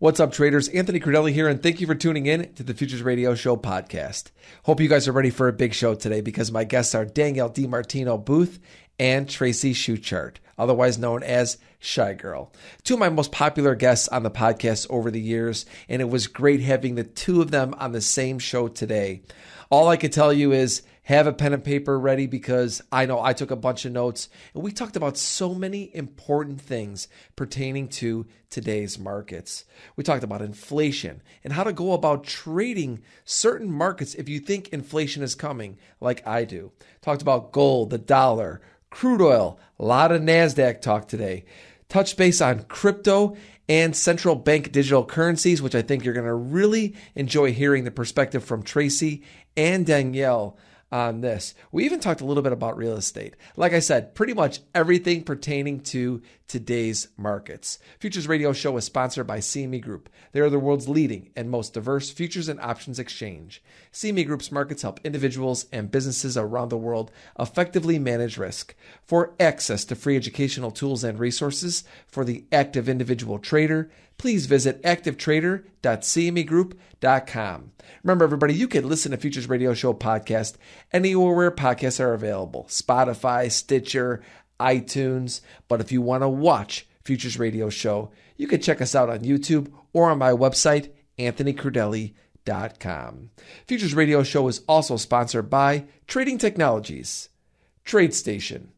What's up, traders? Anthony Crudele here, and thank you for tuning in to the Futures Radio Show podcast. Hope you guys are ready for a big show today because my guests are Danielle DiMartino Booth and Tracy Shuchart, otherwise known as Shy Girl. Two of my most popular guests on the podcast over the years, and it was great having the two of them on the same show today. All I can tell you is have a pen and paper ready because I know I took a bunch of notes and we talked about so many important things pertaining to today's markets. We talked about inflation and how to go about trading certain markets if you think inflation is coming, like I do. Talked about gold, the dollar, crude oil, a lot of NASDAQ talk today. Touch base on crypto and central bank digital currencies, which I think you're going to really enjoy hearing the perspective from Tracy and Danielle on this. We even talked a little bit about real estate. Like I said, pretty much everything pertaining to today's markets. Futures Radio Show is sponsored by CME Group. They are the world's leading and most diverse futures and options exchange. CME Group's markets help individuals and businesses around the world effectively manage risk. For access to free educational tools and resources for the active individual trader, please visit activetrader.cmegroup.com. Remember, everybody, you can listen to Futures Radio Show podcast anywhere where podcasts are available Spotify, Stitcher, iTunes. But if you want to watch Futures Radio Show, you can check us out on YouTube or on my website, anthonycrudele.com. Futures Radio Show is also sponsored by Trading Technologies, TradeStation,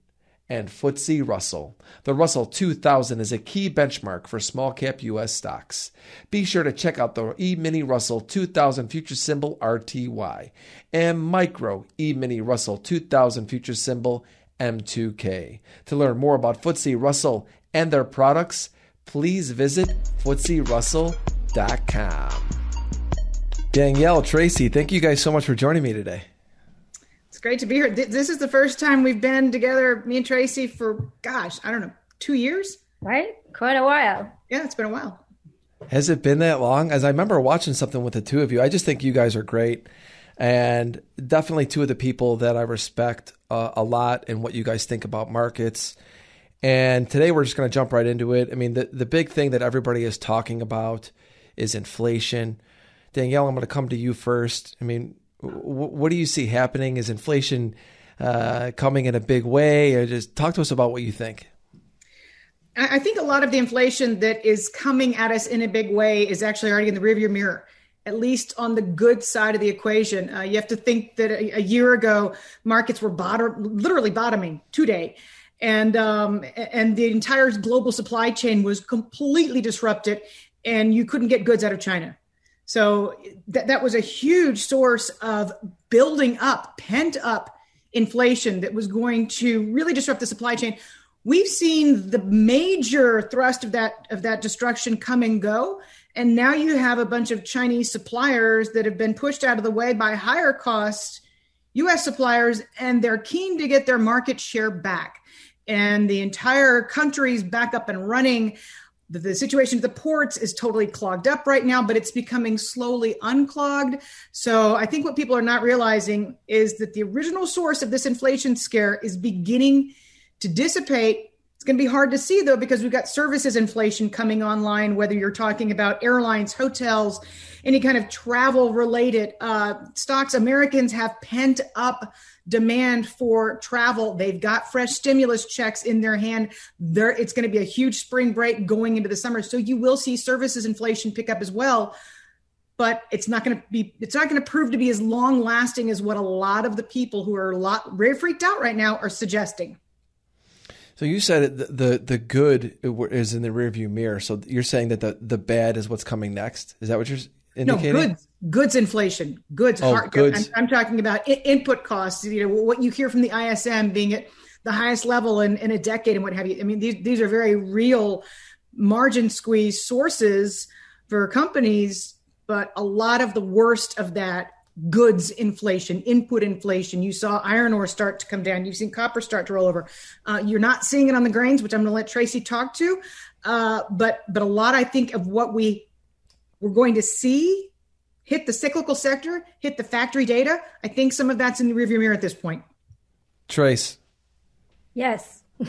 and FTSE Russell. The Russell 2000 is a key benchmark for small cap US stocks. Be sure to check out the E-mini Russell 2000 future symbol RTY and Micro E-mini Russell 2000 future symbol M2K. To learn more about FTSE Russell and their products, please visit FTSERussell.com. Danielle, Tracy, thank you guys so much for joining me today. It's great to be here. This is the first time we've been together, me and Tracy, for gosh, I don't know, two years. Right? Quite a while. Yeah, it's been a while. Has it been that long? As I remember watching something with the two of you, I just think you guys are great and definitely two of the people that I respect uh, a lot and what you guys think about markets. And today we're just going to jump right into it. I mean, the, the big thing that everybody is talking about is inflation. Danielle, I'm going to come to you first. I mean, what do you see happening? Is inflation uh, coming in a big way? Or just talk to us about what you think. I think a lot of the inflation that is coming at us in a big way is actually already in the rearview mirror, at least on the good side of the equation. Uh, you have to think that a, a, year ago, markets were bottom, literally bottoming today. And um, and the entire global supply chain was completely disrupted, and you couldn't get goods out of China. So that, that was a huge source of building up, pent up inflation that was going to really disrupt the supply chain. We've seen the major thrust of that of that destruction come and go. And now you have a bunch of Chinese suppliers that have been pushed out of the way by higher cost US suppliers, and they're keen to get their market share back. And the entire country's back up and running the, the situation at the ports is totally clogged up right now, but it's becoming slowly unclogged. So I think what people are not realizing is that the original source of this inflation scare is beginning to dissipate. It's going to be hard to see though, because we've got services inflation coming online, whether you're talking about airlines, hotels, any kind of travel related uh, stocks. Americans have pent up demand for travel. They've got fresh stimulus checks in their hand. There, it's going to be a huge spring break going into the summer. So you will see services inflation pick up as well. But it's not going to be. It's not going to prove to be as long lasting as what a lot of the people who are a lot very freaked out right now are suggesting. So you said the, the the good is in the rearview mirror. So you're saying that the the bad is what's coming next. Is that what you're indicating? No, goods goods inflation, goods. Oh, hard, goods. I'm, I'm, talking about input costs. You know what you hear from the ISM being at the highest level in, in a decade and what have you. I mean, these these are very real margin squeeze sources for companies, but a lot of the worst of that goods inflation, input inflation. You saw iron ore start to come down. You've seen copper start to roll over. Uh, you're not seeing it on the grains, which I'm going to let Tracy talk to. Uh, but but a lot, I think, of what we we're going to see hit the cyclical sector, hit the factory data. I think some of that's in the rearview mirror at this point. Trace. Yes.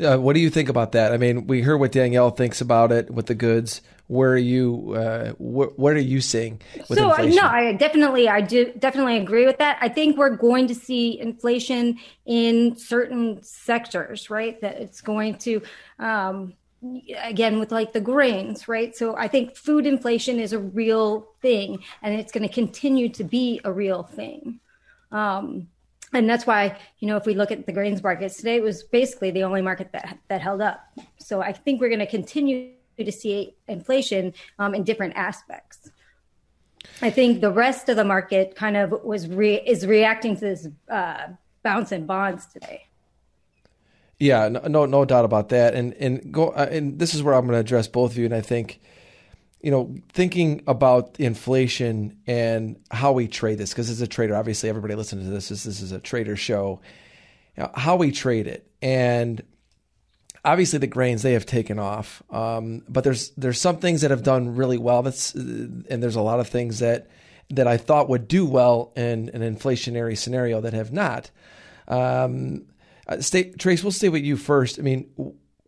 Uh, what do you think about that? I mean, we heard what Danielle thinks about it with the goods. Where are you? Uh, wh- what are you seeing with so, inflation? no, I definitely, I do definitely agree with that. I think we're going to see inflation in certain sectors, right? That it's going to, um, again, with like the grains, right? So I think food inflation is a real thing, and it's going to continue to be a real thing. Um, and that's why you know if we look at the grains markets today it was basically the only market that that held up. So i think we're going to continue to see inflation um, in different aspects. I think the rest of the market kind of was re- is reacting to this uh, bounce in bonds today. Yeah no, no doubt about that. And and go uh, and this is where i'm going to address both of you and i think you know, thinking about inflation and how we trade this, because as a trader, obviously everybody listening to this, this, this is a trader show, you know, how we trade it. And obviously the grains, they have taken off. Um, but there's, there's some things that have done really well. That's, and there's a lot of things that, that I thought would do well in an inflationary scenario that have not. Um, uh, stay, Trace, we'll stay with you first. I mean,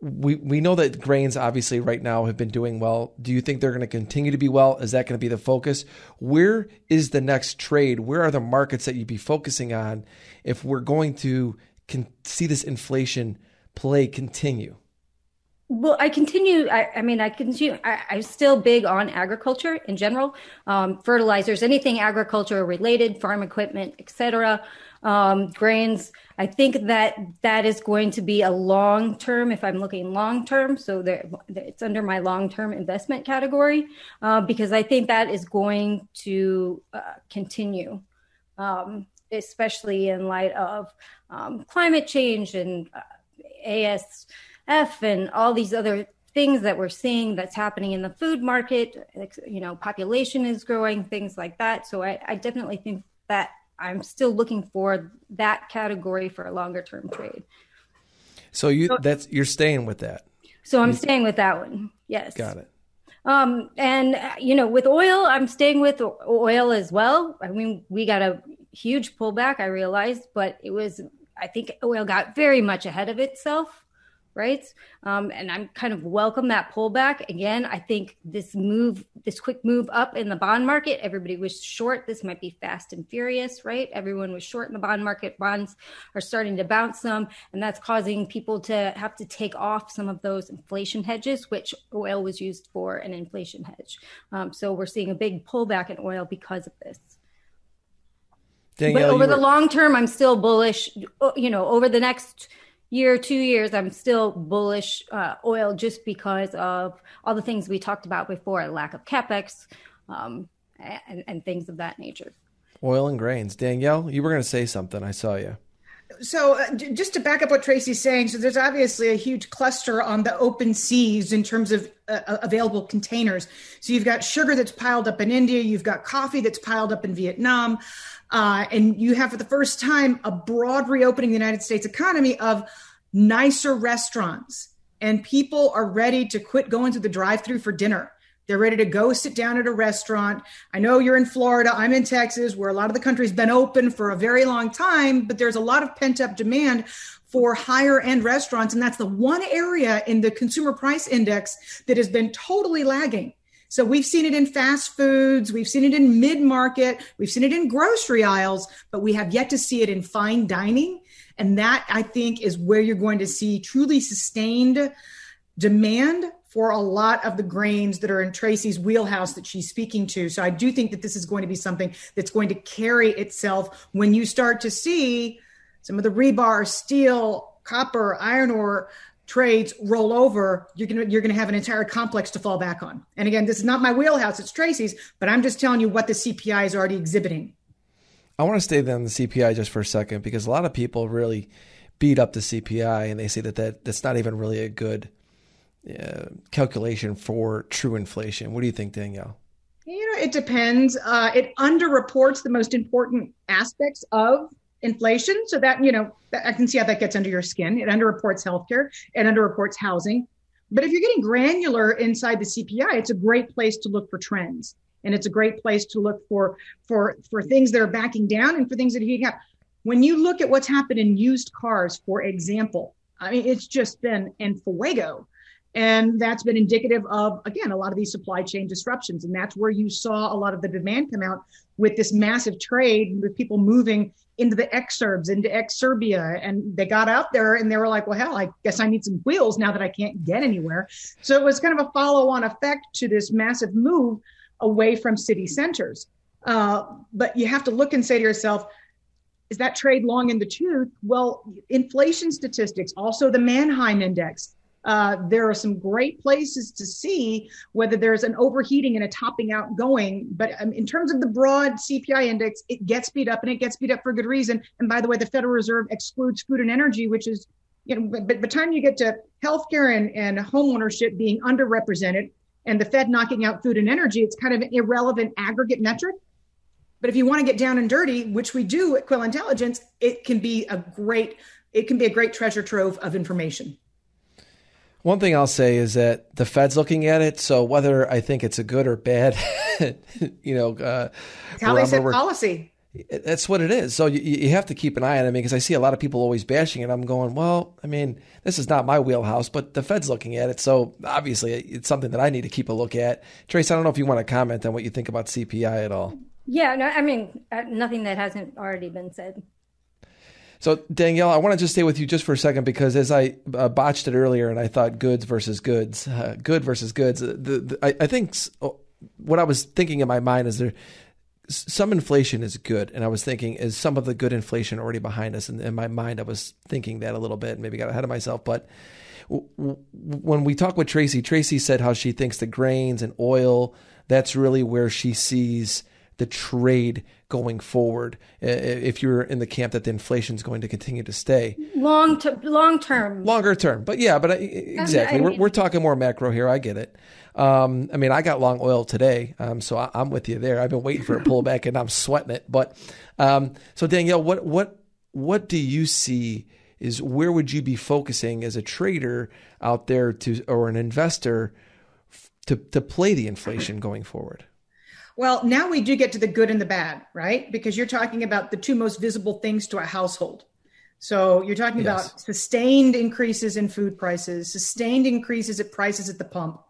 we we know that grains obviously right now have been doing well. Do you think they're going to continue to be well? Is that going to be the focus? Where is the next trade? Where are the markets that you'd be focusing on if we're going to see this inflation play continue? Well, I continue. I, I mean, I continue. I, am still big on agriculture in general, um, fertilizers, anything agriculture related, farm equipment, etc um, grains. I think that that is going to be a long term, if I'm looking long term. So there, it's under my long term investment category uh, because I think that is going to uh, continue, um, especially in light of um, climate change and uh, ASF and all these other things that we're seeing that's happening in the food market you know population is growing things like that so i, I definitely think that I'm still looking for that category for a longer term trade. So you so, that's you're staying with that. So I'm staying with that one. Yes. Got it. Um, and you know, with oil, I'm staying with oil as well. I mean, we got a huge pullback, I realized, but it was I think oil got very much ahead of itself right? Um, and I'm kind of welcome that pullback. Again, I think this move, this quick move up in the bond market, everybody was short. This might be fast and furious, right? Everyone was short in the bond market. Bonds are starting to bounce some, and that's causing people to have to take off some of those inflation hedges, which oil was used for an inflation hedge. Um, so we're seeing a big pullback in oil because of this. Danielle, but over the long term, I'm still bullish. You know, over the next year, two years, I'm still bullish uh, oil just because of all the things we talked about before, lack of capex, um, and, and things of that nature. Oil and grains. Danielle, you were going to say something. I saw you. So, uh, just to back up what Tracy's saying, so there's obviously a huge cluster on the open seas in terms of uh, uh available containers. So, you've got sugar that's piled up in India, you've got coffee that's piled up in Vietnam, uh, and you have for the first time a broad reopening of the United States economy of nicer restaurants. And people are ready to quit going to the drive through for dinner. They're ready to go sit down at a restaurant. I know you're in Florida. I'm in Texas, where a lot of the country's been open for a very long time, but there's a lot of pent up demand for higher end restaurants. And that's the one area in the consumer price index that has been totally lagging. So we've seen it in fast foods, we've seen it in mid market, we've seen it in grocery aisles, but we have yet to see it in fine dining. And that I think is where you're going to see truly sustained demand for a lot of the grains that are in Tracy's wheelhouse that she's speaking to. So I do think that this is going to be something that's going to carry itself when you start to see some of the rebar, steel, copper, iron ore trades roll over, you're gonna you're gonna have an entire complex to fall back on. And again, this is not my wheelhouse; it's Tracy's. But I'm just telling you what the CPI is already exhibiting. I want to stay on the CPI just for a second because a lot of people really beat up the CPI and they say that, that that's not even really a good uh, calculation for true inflation. What do you think, Danielle? You know, it depends. Uh, it underreports the most important aspects of inflation. So that, you know, I can see how that gets under your skin. It underreports healthcare, it underreports housing. But if you're getting granular inside the CPI, it's a great place to look for trends. And it's a great place to look for for for things that are backing down and for things that are heating up. When you look at what's happened in used cars, for example, I mean, it's just been en fuego. And that's been indicative of, again, a lot of these supply chain disruptions. And that's where you saw a lot of the demand come out with this massive trade with people moving into the exurbs, into exurbia. And they got out there and they were like, well, hell, I guess I need some wheels now that I can't get anywhere. So it was kind of a follow-on effect to this massive move away from city centers. Uh, but you have to look and say to yourself, is that trade long in the tooth? Well, inflation statistics, also the Mannheim Index, uh, there are some great places to see whether there's an overheating and a topping out going. But um, in terms of the broad CPI index, it gets beat up and it gets beat up for good reason. And by the way, the Federal Reserve excludes food and energy, which is, you know, but by the time you get to healthcare and, and homeownership being underrepresented and the Fed knocking out food and energy, it's kind of an irrelevant aggregate metric. But if you want to get down and dirty, which we do at Quill Intelligence, it can be a great, it can be a great treasure trove of information. One thing I'll say is that the Fed's looking at it. So whether I think it's a good or bad, you know, uh, how they set policy. That's what it is. So you, you have to keep an eye on it because I see a lot of people always bashing it. I'm going, well, I mean, this is not my wheelhouse, but the Fed's looking at it. So obviously it's something that I need to keep a look at. Trace, I don't know if you want to comment on what you think about CPI at all. Yeah, no, I mean, uh, nothing that hasn't already been said. So Danielle, I want to just stay with you just for a second because as I uh, botched it earlier, and I thought goods versus goods, uh, good versus goods. The, the, I, I, think oh, what I was thinking in my mind is there some inflation is good, and I was thinking is some of the good inflation already behind us? And in my mind, I was thinking that a little bit, and maybe got ahead of myself. But w- w- when we talk with Tracy, Tracy said how she thinks the grains and oil that's really where she sees the trade going forward if you're in the camp that the inflation is going to continue to stay. Long to, long term. Longer term but yeah but I, exactly. I mean, we're, we're talking more macro here i get it. Um, i mean i got long oil today um, so I, am with you there. I've been waiting for a pullback and i'm sweating it but um, so danielle what what what do you see is where would you be focusing as a trader out there to or an investor to to play the inflation going forward well, now we do get to the good and the bad, right? Because you're talking about the two most visible things to a household. So you're talking yes. about sustained increases in food prices, sustained increases at prices at the pump,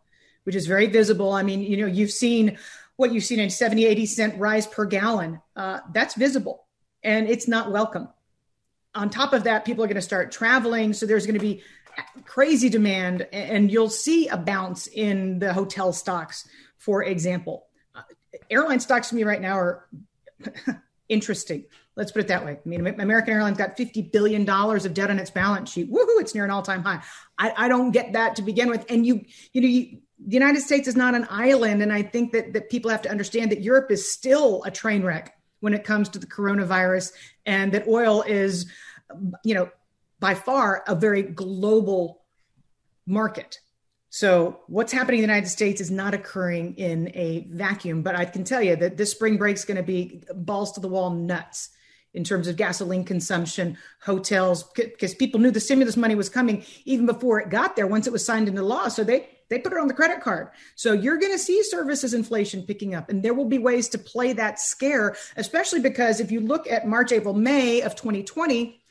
which is very visible. I mean, you know, you've seen what you've seen in 70, 80 cent rise per gallon. Uh, that's visible and it's not welcome. On top of that, people are going to start traveling. So there's going to be crazy demand and you'll see a bounce in the hotel stocks, for example airline stocks to me right now are interesting. Let's put it that way. I mean, American Airlines got $50 billion of debt on its balance sheet. Woohoo, it's near an all time high. I, I, don't get that to begin with. And you, you know, you, the United States is not an island. And I think that, that people have to understand that Europe is still a train wreck when it comes to the coronavirus and that oil is, you know, by far a very global market. So, what's happening in the United States is not occurring in a vacuum. But I can tell you that this spring break is going to be balls to the wall nuts in terms of gasoline consumption, hotels, because people knew the stimulus money was coming even before it got there. Once it was signed into law, so they they put it on the credit card. So you're going to see services inflation picking up, and there will be ways to play that scare, especially because if you look at March, April, May of 2020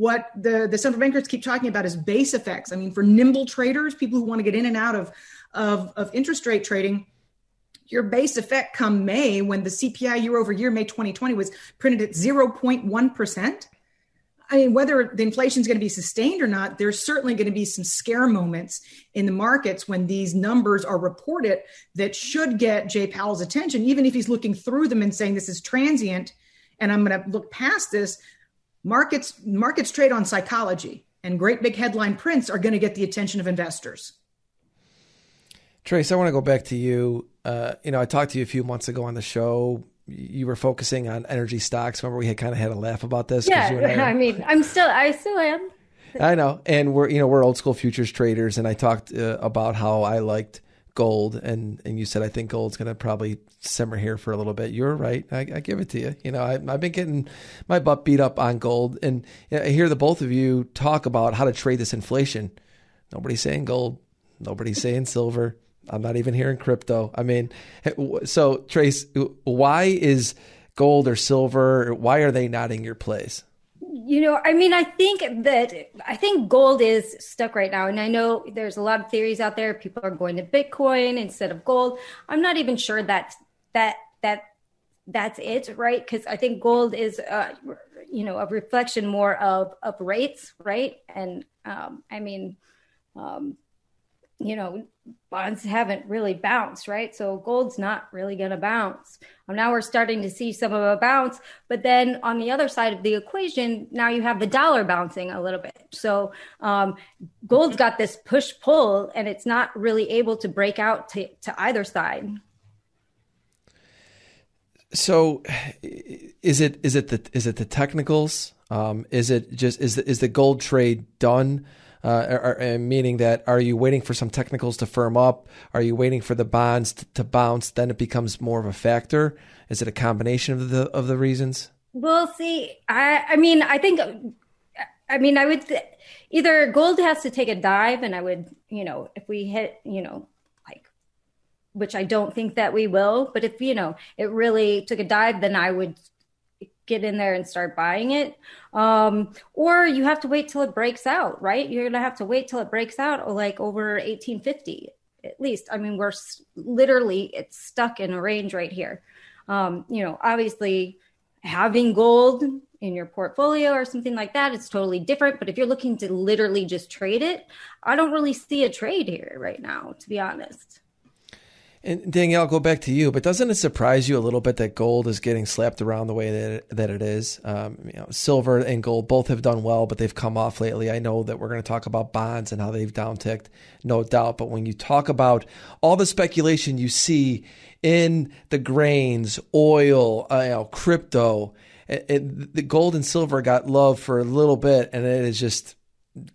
what the, the central bankers keep talking about is base effects. I mean, for nimble traders, people who want to get in and out of, of, of interest rate trading, your base effect come May when the CPI year over year, May 2020, was printed at 0.1%. I mean, whether the inflation is going to be sustained or not, there's certainly going to be some scare moments in the markets when these numbers are reported that should get Jay Powell's attention, even if he's looking through them and saying this is transient and I'm going to look past this markets markets trade on psychology and great big headline prints are going to get the attention of investors. Trace i want to go back to you. Uh, you know i talked to you a few months ago on the show. You were focusing on energy stocks. Remember we had kind of had a laugh about this? Yeah I, I mean i'm still i still am. I know and we're you know we're old school futures traders and i talked uh, about how i liked gold and and you said I think gold's going to probably simmer here for a little bit. You're right. I, I give it to you. You know, I, have been getting my butt beat up on gold, and I hear the both of you talk about how to trade this inflation. Nobody's saying gold. Nobody's saying silver. I'm not even hearing crypto. I mean, eh, so Trace, why is gold or silver? Why are they not in your place? You know, I mean, I think that I think gold is stuck right now. And I know there's a lot of theories out there. People are going to Bitcoin instead of gold. I'm not even sure that that that that's it, right? Because I think gold is, uh, you know, a reflection more of of rates, right? And um, I mean, um, you know, bonds haven't really bounced, right? So gold's not really going to bounce. Um, now we're starting to see some of a bounce, but then on the other side of the equation, now you have the dollar bouncing a little bit. So um, gold's got this push pull, and it's not really able to break out to, to either side. So, is it is it the is it the technicals? Um, is it just is the, is the gold trade done? Uh, are, meaning that are you waiting for some technicals to firm up? Are you waiting for the bonds to, to, bounce? Then it becomes more of a factor. Is it a combination of the of the reasons? Well, see, I I mean, I think, I mean, I would th- either gold has to take a dive, and I would, you know, if we hit, you know, like, which I don't think that we will, but if you know it really took a dive, then I would get in there and start buying it. Um, or you have to wait till it breaks out, right? You're going to have to wait till it breaks out like over 1850 at least. I mean, we're literally, it's stuck in a range right here. Um, you know, obviously having gold in your portfolio or something like that, it's totally different. But if you're looking to literally just trade it, I don't really see a trade here right now, to be honest. And Danielle, I'll go back to you, but doesn't it surprise you a little bit that gold is getting slapped around the way that it, that it is? Um, you know, silver and gold both have done well, but they've come off lately. I know that we're going to talk about bonds and how they've downticked, no doubt. But when you talk about all the speculation you see in the grains, oil, uh, you know, crypto, it, it, the gold and silver got love for a little bit, and it is just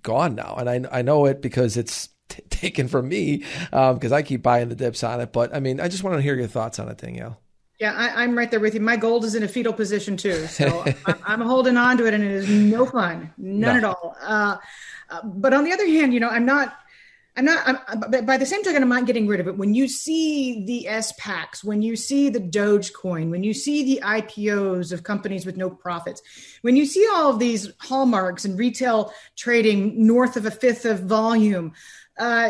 gone now. And I I know it because it's t- taken from me because um, I keep buying the dips on it. But I mean, I just want to hear your thoughts on it, Danielle. Yeah, I, am right there with you. My gold is in a fetal position too, so I'm, I'm, holding on to it, and it is no fun, none no. at all. Uh, uh, but on the other hand, you know, I'm not. I'm not. I'm, by the same token, I'm not getting rid of it. When you see the SPACs, when you see the Dogecoin, when you see the IPOs of companies with no profits, when you see all of these hallmarks and retail trading north of a fifth of volume, uh,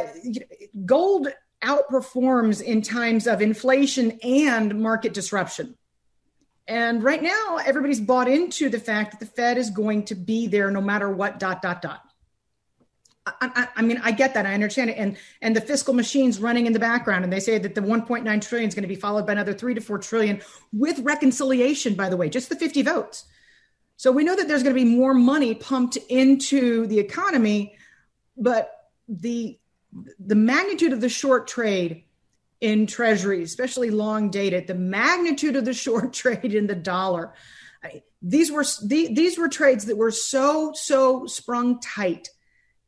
gold outperforms in times of inflation and market disruption. And right now, everybody's bought into the fact that the Fed is going to be there no matter what. Dot dot dot. I, I, I, mean, I get that. I understand it. And and the fiscal machine's running in the background, and they say that the 1.9 trillion is going to be followed by another three to four trillion with reconciliation. By the way, just the 50 votes. So we know that there's going to be more money pumped into the economy, but the the magnitude of the short trade in treasuries, especially long dated, the magnitude of the short trade in the dollar. These were these were trades that were so so sprung tight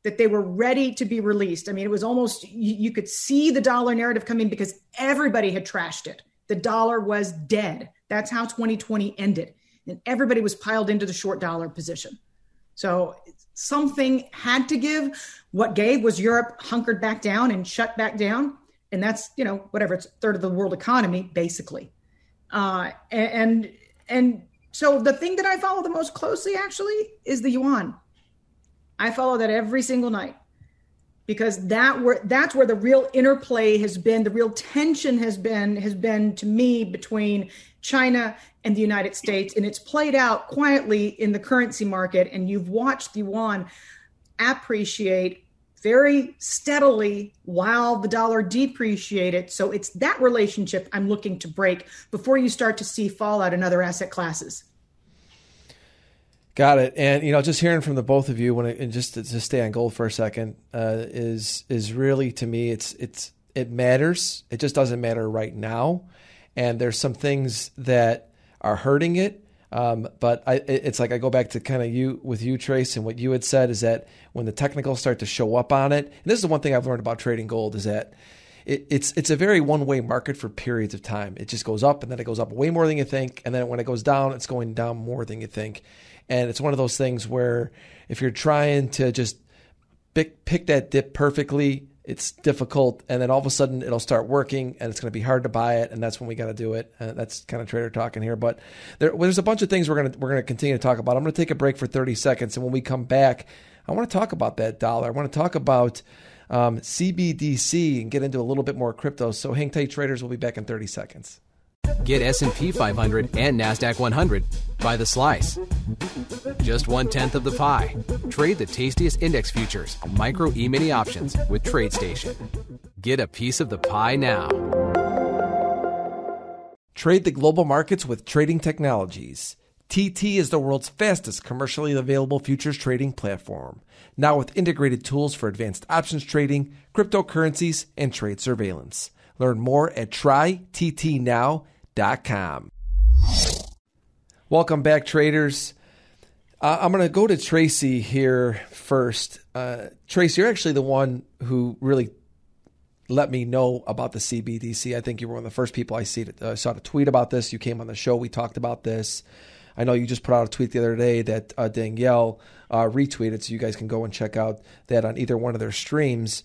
that they were ready to be released. I mean, it was almost you, you could see the dollar narrative coming because everybody had trashed it. The dollar was dead. That's how 2020 ended, and everybody was piled into the short dollar position. So something had to give. What gave was Europe hunkered back down and shut back down. And that's, you know, whatever, it's third of the world economy, basically. Uh, and, and so the thing that I follow the most closely actually is the yuan. I follow that every single night because that where that's where the real interplay has been the real tension has been has been to me between China and the United States. And it's played out quietly in the currency market. And you've watched the yuan appreciate very steadily while the dollar depreciated. So it's that relationship I'm looking to break before you start to see fallout in other asset classes. Got it. And you know, just hearing from the both of you, when it, and just to, to stay on gold for a second, uh, is is really to me, it's it's it matters. It just doesn't matter right now and there's some things that are hurting it. Um, but I, it's like I go back to kind of you with you, Trace, and what you had said is that when the technicals start to show up on it, and this is the one thing I've learned about trading gold is that it, it's it's a very one way market for periods of time. It just goes up and then it goes up way more than you think, and then when it goes down, it's going down more than you think. And it's one of those things where if you're trying to just pick pick that dip perfectly, it's difficult, and then all of a sudden it'll start working, and it's going to be hard to buy it, and that's when we got to do it. Uh, that's kind of trader talking here, but there, there's a bunch of things we're going to we're going to continue to talk about. I'm going to take a break for 30 seconds, and when we come back, I want to talk about that dollar. I want to talk about um, CBDC and get into a little bit more crypto. So hang tight, traders. We'll be back in 30 seconds. Get S&P 500 and Nasdaq 100 by the slice. Just one tenth of the pie. Trade the tastiest index futures, micro E-mini options with TradeStation. Get a piece of the pie now. Trade the global markets with Trading Technologies. TT is the world's fastest commercially available futures trading platform. Now with integrated tools for advanced options trading, cryptocurrencies, and trade surveillance. Learn more at tryttnow.com. Welcome back, traders. Uh, I'm going to go to Tracy here first. Uh, Tracy, you're actually the one who really let me know about the CBDC. I think you were one of the first people I see to, uh, saw to tweet about this. You came on the show. We talked about this. I know you just put out a tweet the other day that uh, Danielle uh, retweeted, so you guys can go and check out that on either one of their streams.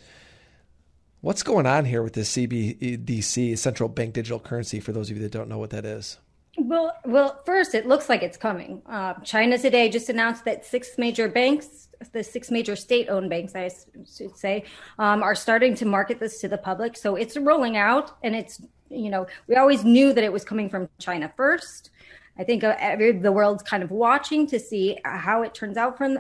What's going on here with this CBDC, central bank digital currency, for those of you that don't know what that is? Well, well, first, it looks like it's coming. Uh, China today just announced that six major banks, the six major state-owned banks, I should say, um, are starting to market this to the public. So it's rolling out, and it's you know we always knew that it was coming from China first. I think uh, every, the world's kind of watching to see how it turns out from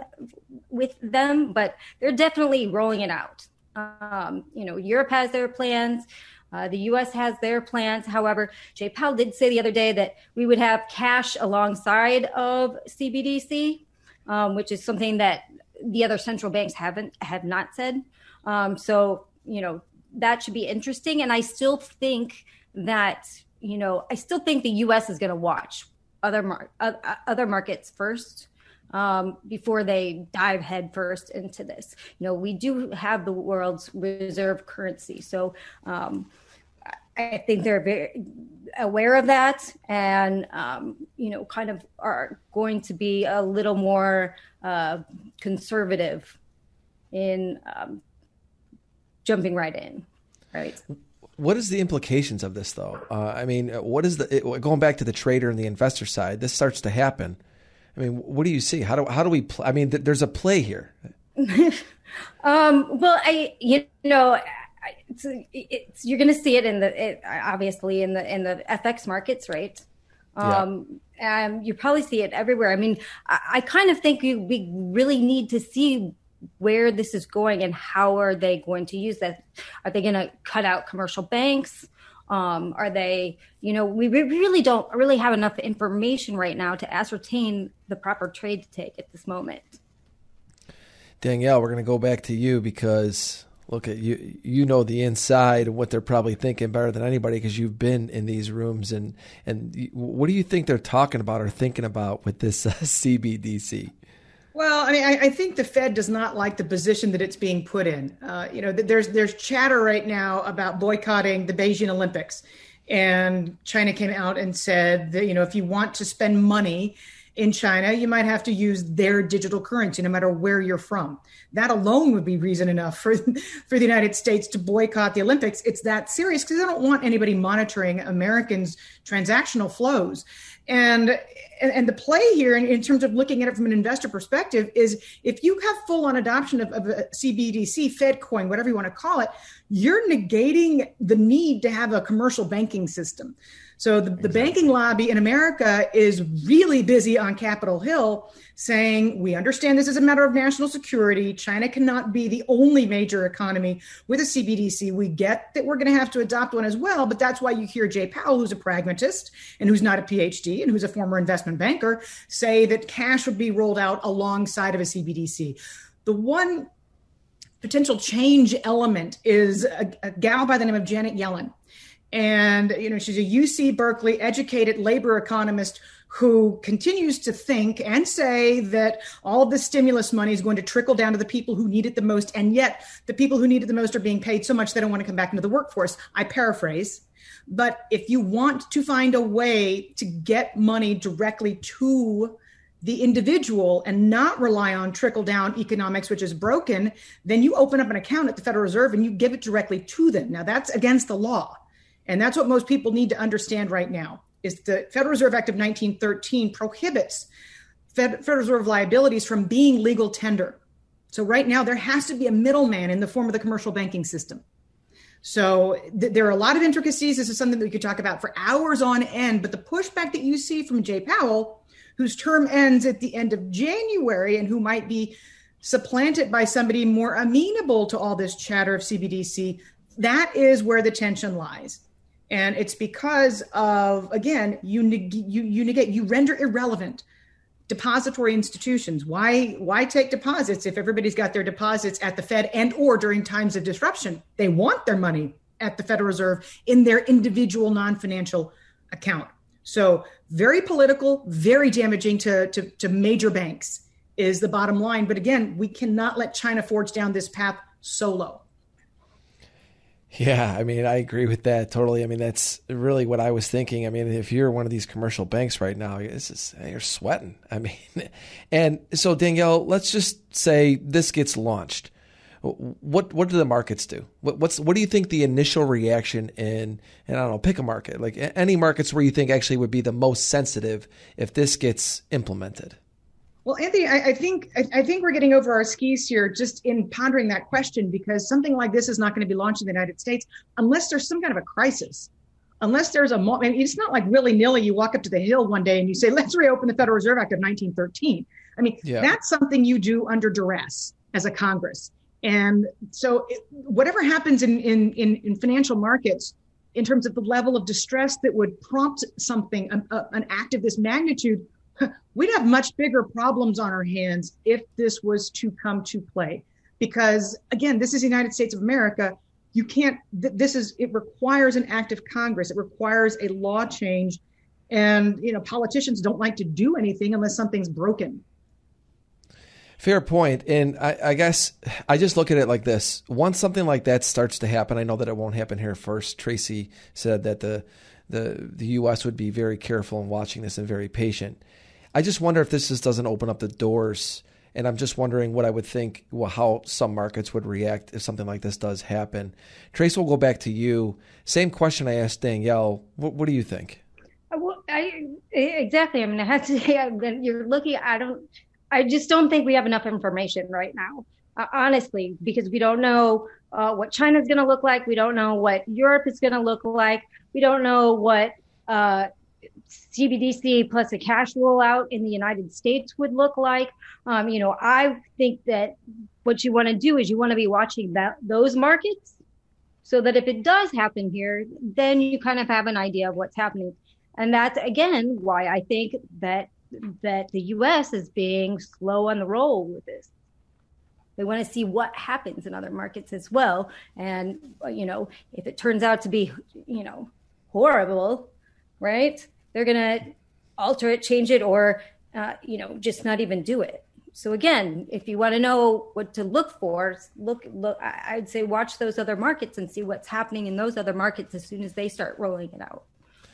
with them, but they're definitely rolling it out. Um, you know, Europe has their plans. Uh, the U.S. has their plans. However, Jay Powell did say the other day that we would have cash alongside of CBDC, um, which is something that the other central banks haven't have not said. Um, so you know that should be interesting. And I still think that you know I still think the U.S. is going to watch other mar- uh, other markets first um, before they dive headfirst into this. You know, we do have the world's reserve currency, so um, I think they're very aware of that, and um, you know, kind of are going to be a little more uh, conservative in um, jumping right in, right what is the implications of this though? Uh, I mean, what is the it, going back to the trader and the investor side? This starts to happen. I mean, what do you see? How do how do we? Pl- I mean, th- there's a play here. um, well, I you know. It's, it's, you're going to see it in the it, obviously in the in the FX markets, right? Um, yeah. and you probably see it everywhere. I mean, I, I kind of think we, we really need to see where this is going and how are they going to use that? Are they going to cut out commercial banks? Um, are they, you know, we really don't really have enough information right now to ascertain the proper trade to take at this moment. Danielle, we're going to go back to you because look at you you know the inside and what they're probably thinking better than anybody because you've been in these rooms and and what do you think they're talking about or thinking about with this uh, CBDC? Well, I mean, I, I, think the Fed does not like the position that it's being put in. Uh, you know, there's there's chatter right now about boycotting the Beijing Olympics, and China came out and said that you know if you want to spend money in China, you might have to use their digital currency, no matter where you're from. That alone would be reason enough for for the United States to boycott the Olympics. It's that serious because they don't want anybody monitoring Americans' transactional flows. And and, the play here in, in, terms of looking at it from an investor perspective is if you have full on adoption of, of a CBDC, Fed coin, whatever you want to call it, you're negating the need to have a commercial banking system. So the, exactly. the banking lobby in America is really busy on Capitol Hill saying, we understand this is a matter of national security. China cannot be the only major economy with a CBDC. We get that we're going to have to adopt one as well, but that's why you hear Jay Powell, who's a pragmatist and who's not a PhD and who's a former investment banker, say that cash would be rolled out alongside of a CBDC. The one potential change element is a, a gal by the name of Janet Yellen and you know she's a UC Berkeley educated labor economist who continues to think and say that all of the stimulus money is going to trickle down to the people who need it the most and yet the people who need it the most are being paid so much they don't want to come back into the workforce i paraphrase but if you want to find a way to get money directly to the individual and not rely on trickle down economics, which is broken, then you open up an account at the Federal Reserve and you give it directly to them. Now, that's against the law. And that's what most people need to understand right now is the Federal Reserve Act of 1913 prohibits Federal Reserve liabilities from being legal tender. So right now there has to be a middleman in the form of the commercial banking system. So th- there are a lot of intricacies. This is something that we could talk about for hours on end. But the pushback that you see from Jay Powell whose term ends at the end of January and who might be supplanted by somebody more amenable to all this chatter of CBDC, that is where the tension lies. And it's because of, again, you, neg- you, you negate, you render irrelevant depository institutions. Why, why take deposits if everybody's got their deposits at the Fed and or during times of disruption? They want their money at the Federal Reserve in their individual non-financial account. So very political, very damaging to, to, to major banks is the bottom line. But again, we cannot let China forge down this path solo. Yeah, I mean, I agree with that totally. I mean, that's really what I was thinking. I mean, if you're one of these commercial banks right now, is, you're sweating. I mean, and so Danielle, let's just say this gets launched what what do the markets do? What, what's what do you think the initial reaction in and I don't know, pick a market like any markets where you think actually would be the most sensitive if this gets implemented. Well, Anthony, I, I think I, I, think we're getting over our skis here just in pondering that question because something like this is not going to be launched in the United States unless there's some kind of a crisis. Unless there's a mean, it's not like willy nilly. You walk up to the Hill one day and you say, "Let's reopen the Federal Reserve Act of 1913." I mean, yeah. that's something you do under duress as a Congress. And so, it, whatever happens in, in, in, in, financial markets, in terms of the level of distress that would prompt something, an act of this magnitude, we'd have much bigger problems on our hands if this was to come to play. Because again, this is the United States of America. You can't, th- this is, it requires an act of Congress, it requires a law change. And, you know, politicians don't like to do anything unless something's broken. Fair point. And I, I, guess I just look at it like this. Once something like that starts to happen, I know that it won't happen here first. Tracy said that the the the US would be very careful in watching this and very patient. I just wonder if this just doesn't open up the doors. And I'm just wondering what I would think, well, how some markets would react if something like this does happen. Trace, we'll go back to you. Same question I asked Danielle. What, what do you think? Well, I exactly. I mean, I have to say, you're looking. I don't I just don't think we have enough information right now, uh, honestly, because we don't know uh, what China's going to look like. We don't know what Europe is going to look like. We don't know what uh, CBDC plus a cash rollout in the United States would look like. Um, you know, I think that what you want to do is you want to be watching that those markets so that if it does happen here, then you kind of have an idea of what's happening. And that's again why I think that that the US is being slow on the roll with this. They want to see what happens in other markets as well. And, you know, if it turns out to be, you know, horrible, right? They're going to alter it, change it, or, uh, you know, just not even do it. So again, if you want to know what to look for, look, look, I'd say watch those other markets and see what's happening in those other markets as soon as they start rolling it out.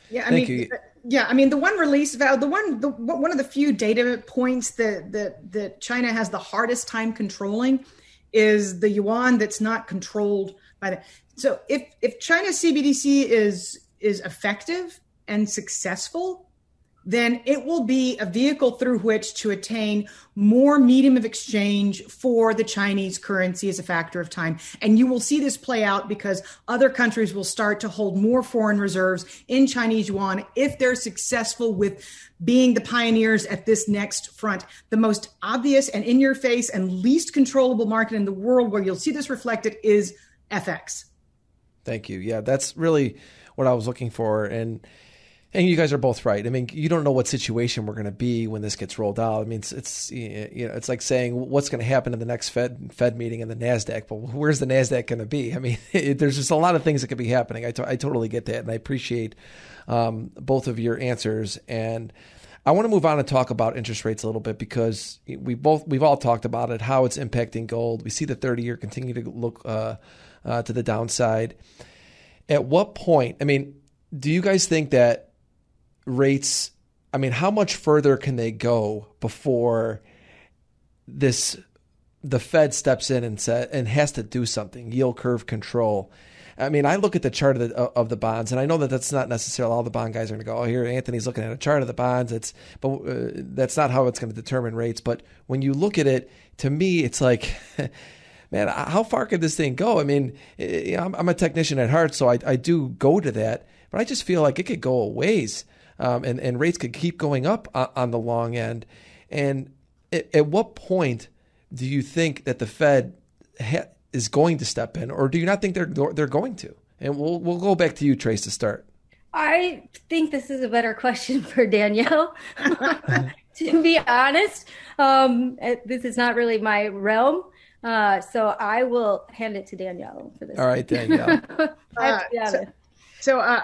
Yeah, I Thank mean, you. yeah, I mean, the one release value, the one, the one of the few data points that that that China has the hardest time controlling is the yuan that's not controlled by the. So if if China's CBDC is is effective and successful, then it will be a vehicle through which to attain more medium of exchange for the Chinese currency as a factor of time. And you will see this play out because other countries will start to hold more foreign reserves in Chinese yuan if they're successful with being the pioneers at this next front. The most obvious and in your face and least controllable market in the world where you'll see this reflected is FX. Thank you. Yeah, that's really what I was looking for. And and you guys are both right. I mean, you don't know what situation we're going to be when this gets rolled out. I mean, it's, it's you know, it's like saying what's going to happen in the next Fed Fed meeting in the Nasdaq. But where's the Nasdaq going to be? I mean, it, there's just a lot of things that could be happening. I, I totally get that, and I appreciate um, both of your answers. And I want to move on and talk about interest rates a little bit because we both we've all talked about it, how it's impacting gold. We see the 30 year continue to look uh, uh, to the downside. At what point? I mean, do you guys think that rates I mean, how much further can they go before this the Fed steps in and said and has to do something yield curve control. I mean, I look at the chart of the, of the bonds, and I know that that's not necessarily all the bond guys are going to go. Oh, here Anthony's looking at a chart of the bonds. It's but uh, that's not how it's going to determine rates. But when you look at it, to me, it's like. man, how far could this thing go? I mean, I'm a technician at heart, so I, I do go to that, but I just feel like it could go a ways, um, and and rates could keep going up on the long end. And at, at what point do you think that the Fed ha- is going to step in, or do you not think they're they're going to? And we'll we'll go back to you, Trace, to start. I think this is a better question for Danielle. to be honest, um, this is not really my realm. Uh, so I will hand it to Danielle for this. All right, Danielle. uh, so, so uh,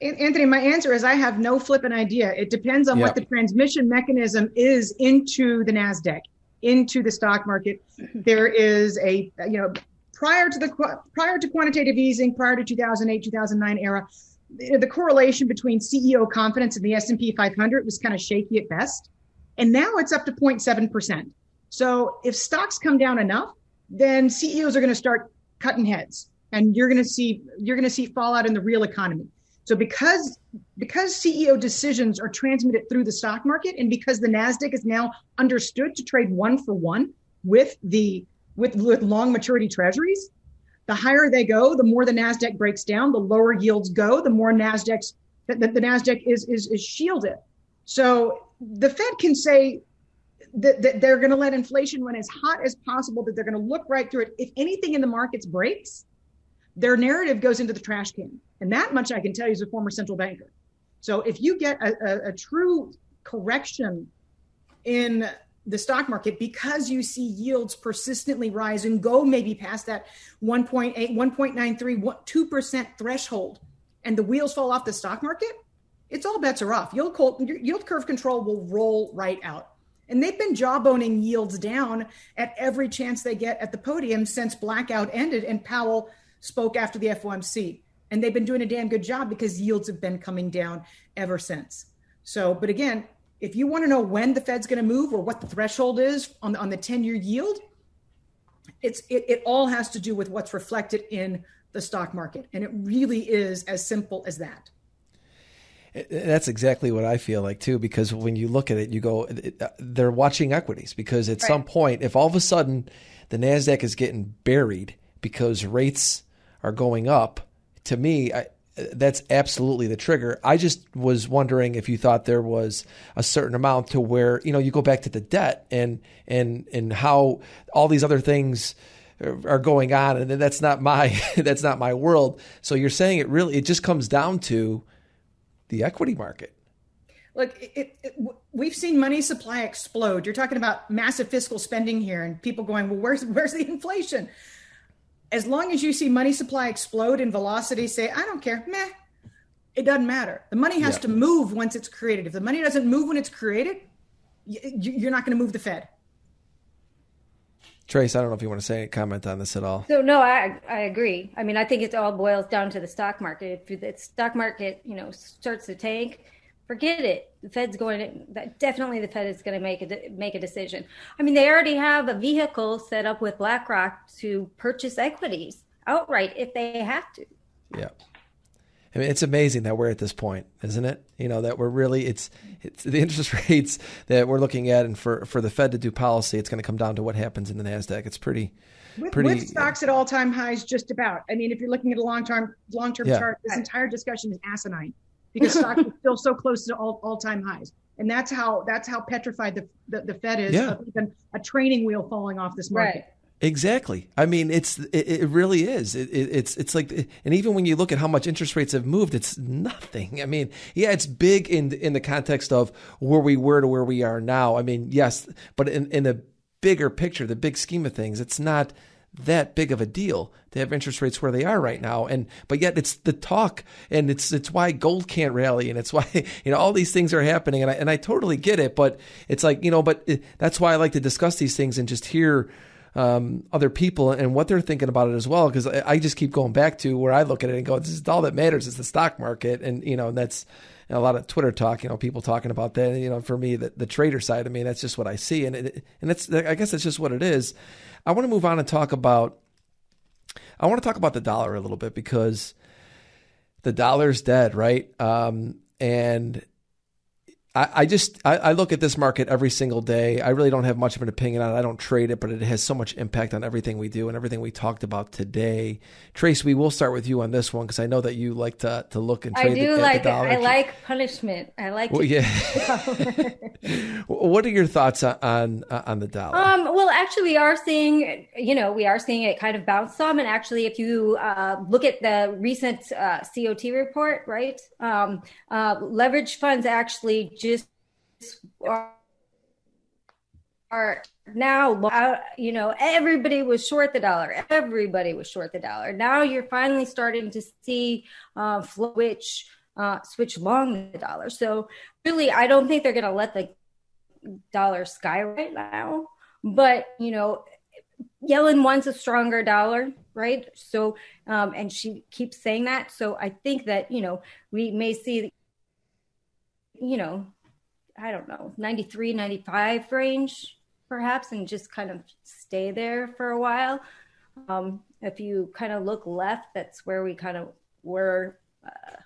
Anthony, my answer is I have no flippant idea. It depends on yep. what the transmission mechanism is into the NASDAQ into the stock market. There is a, you know, prior to the prior to quantitative easing, prior to 2008, 2009 era, the correlation between CEO confidence and the S&P 500 was kind of shaky at best. And now it's up to 0.7%. So if stocks come down enough, then CEOs are going to start cutting heads and you're going to see you're going to see fallout in the real economy. So because because CEO decisions are transmitted through the stock market, and because the Nasdaq is now understood to trade one for one with the with, with long maturity treasuries, the higher they go, the more the Nasdaq breaks down. The lower yields go, the more Nasdaq's the, the, the Nasdaq is is is shielded. So the Fed can say that, that they're going to let inflation run as hot as possible. That they're going to look right through it. If anything in the markets breaks, their narrative goes into the trash can. And that much I can tell you as a former central banker. So if you get a, a, a true correction in the stock market because you see yields persistently rise and go maybe past that 1.8, 1.93, 2% threshold, and the wheels fall off the stock market, it's all bets are off. Yield, yield curve control will roll right out. And they've been jawboning yields down at every chance they get at the podium since blackout ended and Powell spoke after the FOMC. And they've been doing a damn good job because yields have been coming down ever since. So, but again, if you want to know when the Fed's going to move or what the threshold is on the, on the 10 year yield, it's it, it all has to do with what's reflected in the stock market. And it really is as simple as that. That's exactly what I feel like too, because when you look at it, you go, uh, they're watching equities because at right. some point, if all of a sudden the NASDAQ is getting buried because rates are going up, to me, I, that's absolutely the trigger. I just was wondering if you thought there was a certain amount to where you know you go back to the debt and and and how all these other things are going on, and that's not my that's not my world. So you're saying it really it just comes down to the equity market. Look, it, it, we've seen money supply explode. You're talking about massive fiscal spending here, and people going, "Well, where's where's the inflation?" As long as you see money supply explode and velocity say, I don't care, meh, it doesn't matter. The money has yeah. to move once it's created. If the money doesn't move when it's created, you're not going to move the Fed. Trace, I don't know if you want to say any comment on this at all. So no, I I agree. I mean, I think it all boils down to the stock market. If the stock market, you know, starts to tank, forget it. The Fed's going to definitely the Fed is going to make a make a decision. I mean, they already have a vehicle set up with BlackRock to purchase equities outright if they have to. Yeah. I mean, it's amazing that we're at this point, isn't it? You know that we're really it's it's the interest rates that we're looking at, and for for the Fed to do policy, it's going to come down to what happens in the Nasdaq. It's pretty, with, pretty. With stocks at all time highs, just about. I mean, if you're looking at a long term long term yeah. chart, this entire discussion is asinine because stocks are still so close to all, all-time highs. And that's how that's how petrified the the, the Fed is yeah. of even a training wheel falling off this market. Right. Exactly. I mean, it's it, it really is. It, it, it's it's like, and even when you look at how much interest rates have moved, it's nothing. I mean, yeah, it's big in in the context of where we were to where we are now. I mean, yes, but in in the bigger picture, the big scheme of things, it's not that big of a deal to have interest rates where they are right now. And but yet it's the talk, and it's it's why gold can't rally, and it's why you know all these things are happening. And I and I totally get it, but it's like you know, but it, that's why I like to discuss these things and just hear. um, other people and what they're thinking about it as well. Because I, I, just keep going back to where I look at it and go, "This is all that matters is the stock market," and you know, that's a lot of Twitter talk. You know, people talking about that. You know, for me, the, the trader side of me, that's just what I see, and it, and that's I guess that's just what it is. I want to move on and talk about. I want to talk about the dollar a little bit because the dollar's dead, right? Um, and I, I just I, I, look at this market every single day. I really don't have much of an opinion on it. I don't trade it, but it has so much impact on everything we do and everything we talked about today. Trace, we will start with you on this one because I know that you like to to look and trade. I do the, like it. I like punishment. I like. Well, yeah. what are your thoughts on on the dollar? Um. Well, actually, we are seeing you know we are seeing it kind of bounce some, and actually, if you uh, look at the recent uh, COT report, right, um, uh, leverage funds actually just are, are now uh, you know everybody was short the dollar. Everybody was short the dollar. Now you're finally starting to see uh, switch uh, switch long the dollar. So really i don't think they're going to let the dollar skyrocket now but you know yellen wants a stronger dollar right? So um, and she keeps saying that. So i think that you know we may see you know I don't know, 93, 95 range, perhaps, and just kind of stay there for a while. Um, if you kind of look left, that's where we kind of were. Uh,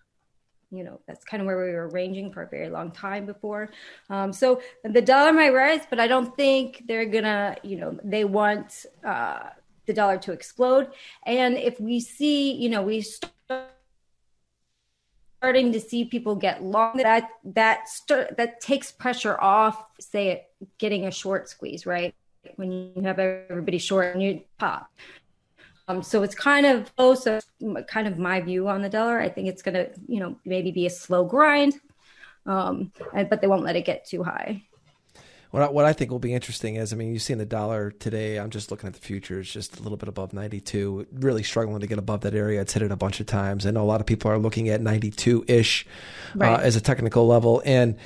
you know, that's kind of where we were ranging for a very long time before. Um, so the dollar might rise, but I don't think they're gonna, you know, they want uh, the dollar to explode. And if we see, you know, we start starting to see people get long that that st- that takes pressure off say getting a short squeeze right? When you have everybody short and you pop. Um, so it's kind of also kind of my view on the dollar. I think it's going to you know maybe be a slow grind um, but they won't let it get too high what I, what I think will be interesting is, I mean, you've seen the dollar today. I'm just looking at the futures, just a little bit above 92. Really struggling to get above that area. It's hit it a bunch of times. I know a lot of people are looking at 92 ish uh, right. uh, as a technical level, and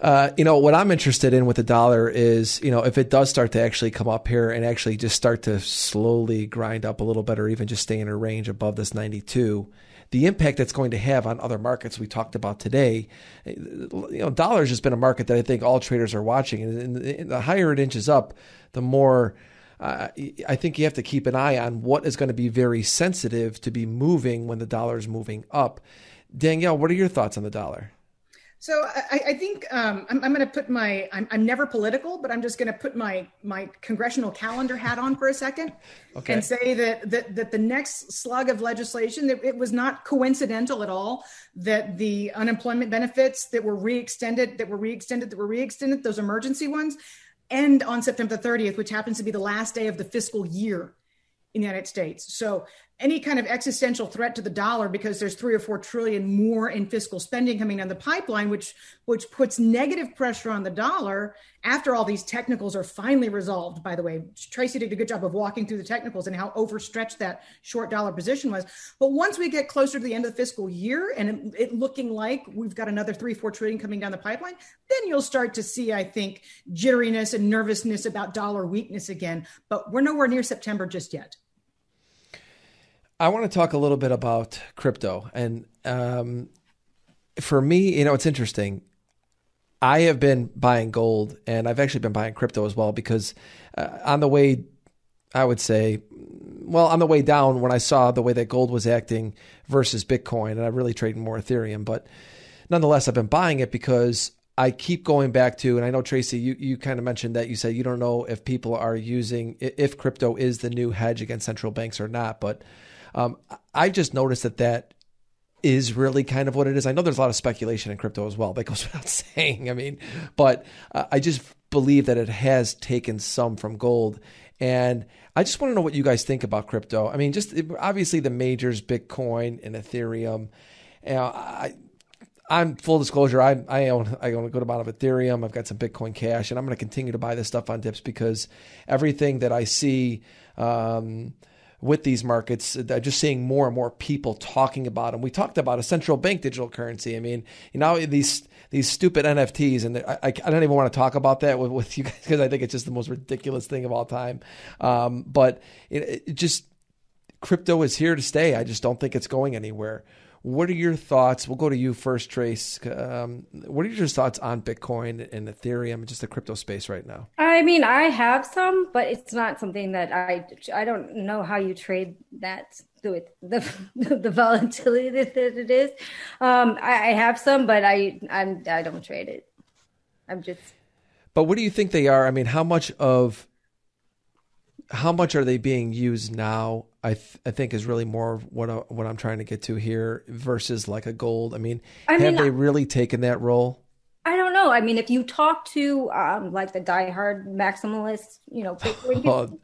uh, you know what I'm interested in with the dollar is, you know, if it does start to actually come up here and actually just start to slowly grind up a little bit, or even just stay in a range above this 92 the impact that's going to have on other markets we talked about today. You know, dollars has been a market that I think all traders are watching, and the higher it inches up, the more. Uh, I think you have to keep an eye on what is going to be very sensitive to be moving when the dollar is moving up. Danielle, what are your thoughts on the dollar? So I, I think um, I'm, I'm going to put my I'm, I'm never political, but I'm just going to put my my congressional calendar hat on for a second okay. and say that, that that the next slug of legislation that it was not coincidental at all that the unemployment benefits that were reextended that were reextended that were reextended those emergency ones end on September 30th, which happens to be the last day of the fiscal year in the United States. So any kind of existential threat to the dollar because there's three or four trillion more in fiscal spending coming down the pipeline, which which puts negative pressure on the dollar after all these technicals are finally resolved. By the way, Tracy did a good job of walking through the technicals and how overstretched that short dollar position was. But once we get closer to the end of the fiscal year and it, it looking like we've got another three, four trillion coming down the pipeline, then you'll start to see, I think, jitteriness and nervousness about dollar weakness again. But we're nowhere near September just yet. I want to talk a little bit about crypto. And um, for me, you know, it's interesting. I have been buying gold and I've actually been buying crypto as well because uh, on the way, I would say, well, on the way down, when I saw the way that gold was acting versus Bitcoin, and I really traded more Ethereum, but nonetheless, I've been buying it because I keep going back to, and I know Tracy, you, you kind of mentioned that you said you don't know if people are using, if crypto is the new hedge against central banks or not, but um, I just noticed that that is really kind of what it is. I know there's a lot of speculation in crypto as well. That goes without saying. I mean, but uh, I just believe that it has taken some from gold. And I just want to know what you guys think about crypto. I mean, just obviously the majors, Bitcoin and Ethereum. You know, I, I'm full disclosure. I, I own I own a good amount of Ethereum. I've got some Bitcoin Cash, and I'm going to continue to buy this stuff on dips because everything that I see. Um, with these markets, just seeing more and more people talking about them. We talked about a central bank digital currency. I mean, you know, these these stupid NFTs, and I, I, don't even want to talk about that with, with you guys because I think it's just the most ridiculous thing of all time. Um, but it, it just crypto is here to stay. I just don't think it's going anywhere. What are your thoughts? We'll go to you first, Trace. Um, what are your thoughts on Bitcoin and Ethereum, just the crypto space right now? I mean, I have some, but it's not something that I I don't know how you trade that with the the volatility that it is. Um, I, I have some, but I I'm I don't trade it. I'm just. But what do you think they are? I mean, how much of how much are they being used now? I th- I think is really more what I, what I'm trying to get to here versus like a gold. I mean, I have mean, they really taken that role? I know. I mean, if you talk to um, like the diehard maximalists, you know, oh,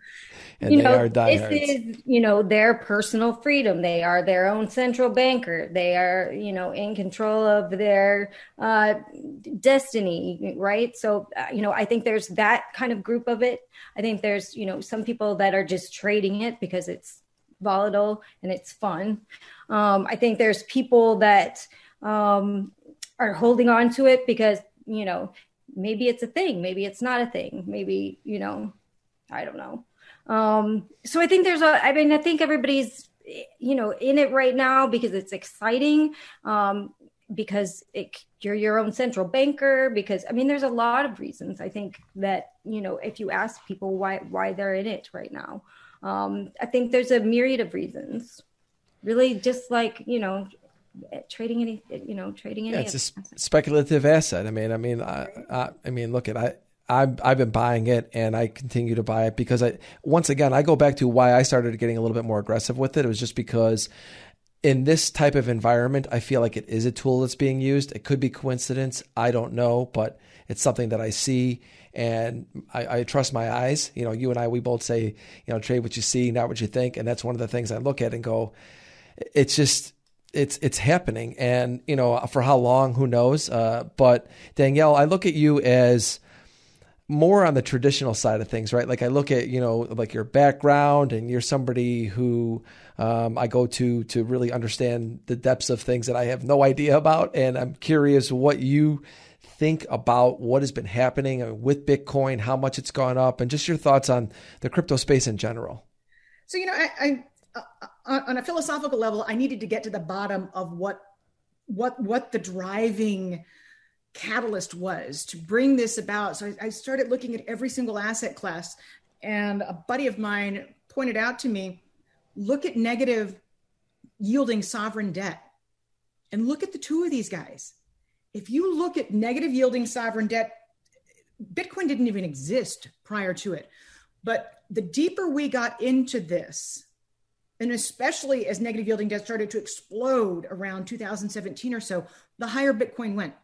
you know, this is you know their personal freedom. They are their own central banker. They are you know in control of their uh, destiny, right? So uh, you know, I think there's that kind of group of it. I think there's you know some people that are just trading it because it's volatile and it's fun. Um, I think there's people that um, are holding on to it because you know maybe it's a thing, maybe it's not a thing, maybe you know I don't know. Um, so I think there's a, I mean, I think everybody's, you know, in it right now because it's exciting. Um, because it, you're your own central banker because i mean there's a lot of reasons i think that you know if you ask people why why they're in it right now um, i think there's a myriad of reasons really just like you know trading any you know trading any yeah, it's a speculative asset i mean i mean I, I, I mean look at i I've, I've been buying it and I continue to buy it because I, once again, I go back to why I started getting a little bit more aggressive with it. It was just because in this type of environment, I feel like it is a tool that's being used. It could be coincidence. I don't know, but it's something that I see and I, I, trust my eyes. You know, you and I, we both say, you know, trade what you see, not what you think. And that's one of the things I look at and go, it's just, it's, it's happening. And, you know, for how long, who knows? Uh, but Danielle, I look at you as, more on the traditional side of things, right? Like I look at, you know, like your background and you're somebody who um, I go to to really understand the depths of things that I have no idea about. And I'm curious what you think about what has been happening with Bitcoin, how much it's gone up, and just your thoughts on the crypto space in general. So, you know, I, I uh, Uh, uh, on a philosophical level, I needed to get to the bottom of what what what the driving catalyst was to bring this about. So I, I started looking at every single asset class, and a buddy of mine pointed out to me look at negative yielding sovereign debt and look at the two of these guys. If you look at negative yielding sovereign debt, Bitcoin didn't even exist prior to it. But the deeper we got into this, and especially as negative yielding debt started to explode around 2017 or so, the higher Bitcoin went.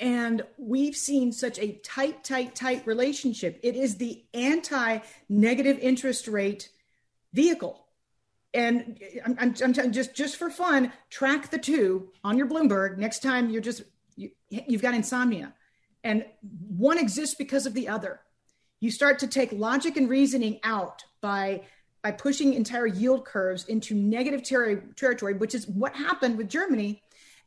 And we've seen such a tight, tight, tight relationship. It is the anti negative interest rate vehicle. And I'm, I'm, I'm telling just, just for fun, track the two on your Bloomberg. Next time you're just, you, you've got insomnia. And one exists because of the other. You start to take logic and reasoning out by by pushing entire yield curves into negative ter- territory, which is what happened with Germany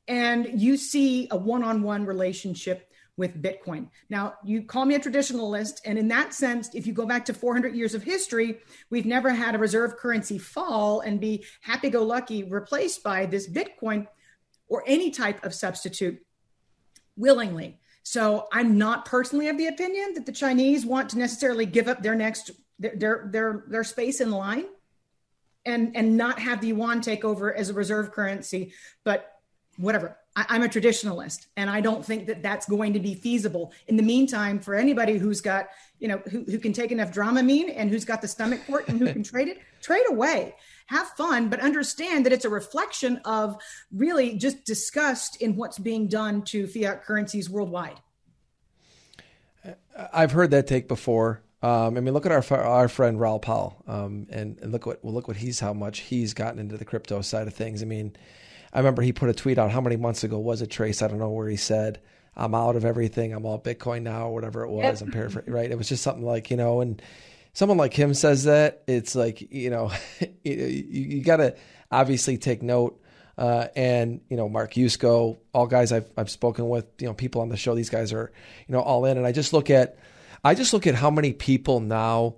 and you see a one-on-one relationship with Bitcoin. Now, you call me a traditionalist, and in that sense, if you go back to 400 years of history, we've never had a reserve currency fall and be happy-go-lucky replaced by this Bitcoin or any type of substitute willingly. So, I'm not personally of the opinion that the Chinese want to necessarily give up their next their their their, their space in line and and not have the yuan take over as a reserve currency, but whatever. I, am a traditionalist, and I don't think that that's going to be feasible. In the meantime, for anybody who's got, you know, who, who can take enough Dramamine and who's got the stomach for it and who can trade it, trade away. Have fun, but understand that it's a reflection of really just disgust in what's being done to fiat currencies worldwide. I've heard that take before. Um, I mean, look at our our friend Raoul Pal, um, and, and look what well, look what he's how much he's gotten into the crypto side of things. I mean, I remember he put a tweet out how many months ago was it, Trace? I don't know where he said, I'm out of everything. I'm all Bitcoin now, or whatever it was. I'm paraphrasing, right? It was just something like, you know, and someone like him says that, it's like you know, you, you got to obviously take note. Uh, and you know Mark Yusko, all guys I've I've spoken with, you know people on the show. These guys are you know all in, and I just look at I just look at how many people now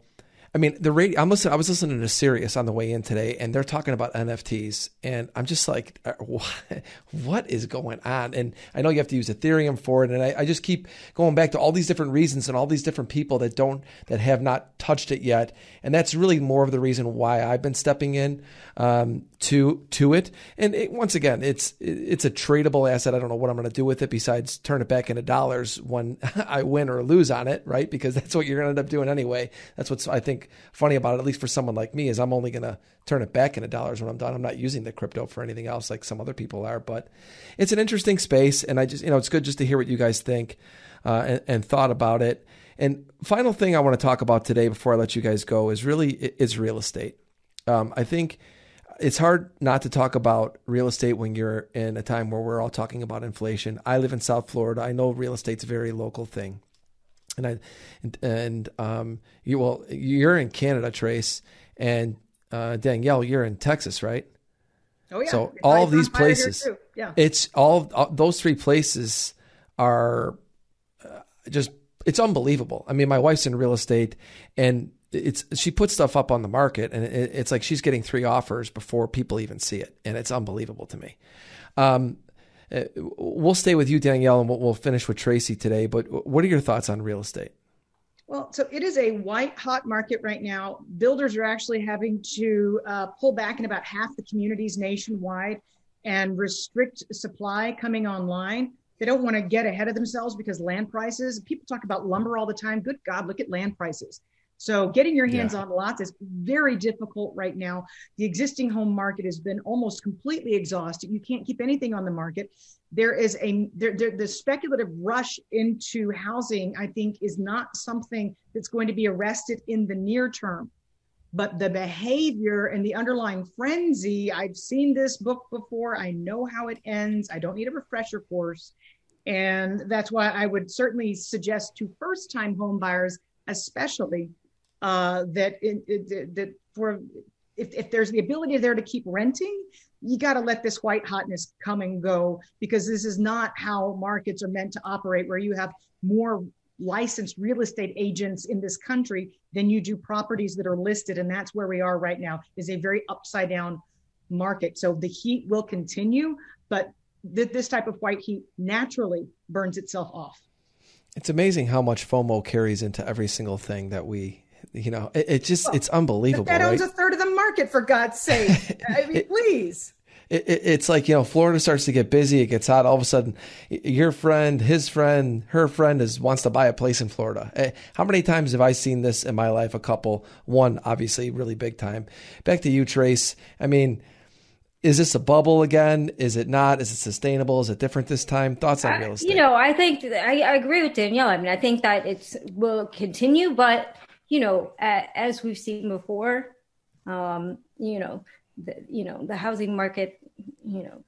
I mean, the radio. I'm listening. I was listening to Sirius on the way in today, and they're talking about NFTs, and I'm just like, uh, what is going on? And I know you have to use Ethereum for it, and I, I, just keep going back to all these different reasons and all these different people that don't that have not touched it yet, and that's really more of the reason why I've been stepping in um, to to it. And it, once again, it's it's a tradable asset. I don't know what I'm going to do with it besides turn it back into dollars when I win or lose on it, right? Because that's what you're going to end up doing anyway. That's what's I think funny about it, at least for someone like me, is I'm only going to turn it back into dollars when I'm done. I'm not using the crypto for anything else like some other people are. But it's an interesting space, and I just you know it's good just to hear what you guys think uh, and, and thought about it. And final thing I want to talk about today before I let you guys go is really is real estate. Um, I think it's hard not to talk about real estate when you're in a time where we're all talking about inflation. I live in South Florida. I know real estate's a very local thing. And I and, and um you well you're in Canada, Trace, and uh, Danielle, you're in Texas, right? Oh yeah. So all of these places, yeah, it's all, all, those three places are uh, just it's unbelievable. I mean, my wife's in real estate, and it's she puts stuff up on the market and it, it's like she's getting three offers before people even see it. And it's unbelievable to me. Um, uh, we'll stay with you danielle and we'll, we'll, finish with tracy today but what are your thoughts on real estate? Well so it is a white hot market right now. Builders are actually having to uh, pull back in about half the communities nationwide and restrict supply coming online. They don't want to get ahead of themselves because land prices people talk about lumber all the time. Good god look at land prices so getting your hands yeah. on lots is very difficult right now. The existing home market has been almost completely exhausted. You can't keep anything on the market. There is a there, there, the speculative rush into housing. I think is not something that's going to be arrested in the near term. But the behavior and the underlying frenzy, I've seen this book before. I know how it ends. I don't need a refresher course. And that's why I would certainly suggest to first time home buyers, especially, Uh, that it, it, that for if, if there's the ability there to keep renting, you got to let this white hotness come and go because this is not how markets are meant to operate, where you have more licensed real estate agents in this country than you do properties that are listed. And that's where we are right now is a very upside down market. So the heat will continue, but th- this type of white heat naturally burns itself off. It's amazing how much FOMO carries into every single thing that we you know, it, it just well, it's unbelievable. That owns right? a third of the market, for God's sake. I mean, it, please. It, it's like you know, Florida starts to get busy. It gets hot. All of a sudden, your friend, his friend, her friend is wants to buy a place in Florida. Eh, how many times have I seen this in my life? A couple. One, obviously, really big time. Back to you, Trace. I mean is this a bubble again? Is it not? Is it sustainable? Is it different this time? Thoughts on real estate? You know, I think I, I, agree with Danielle. I mean, I think that it will continue, but you know, as we've seen before, um, you know, the, you know, the housing market, you know,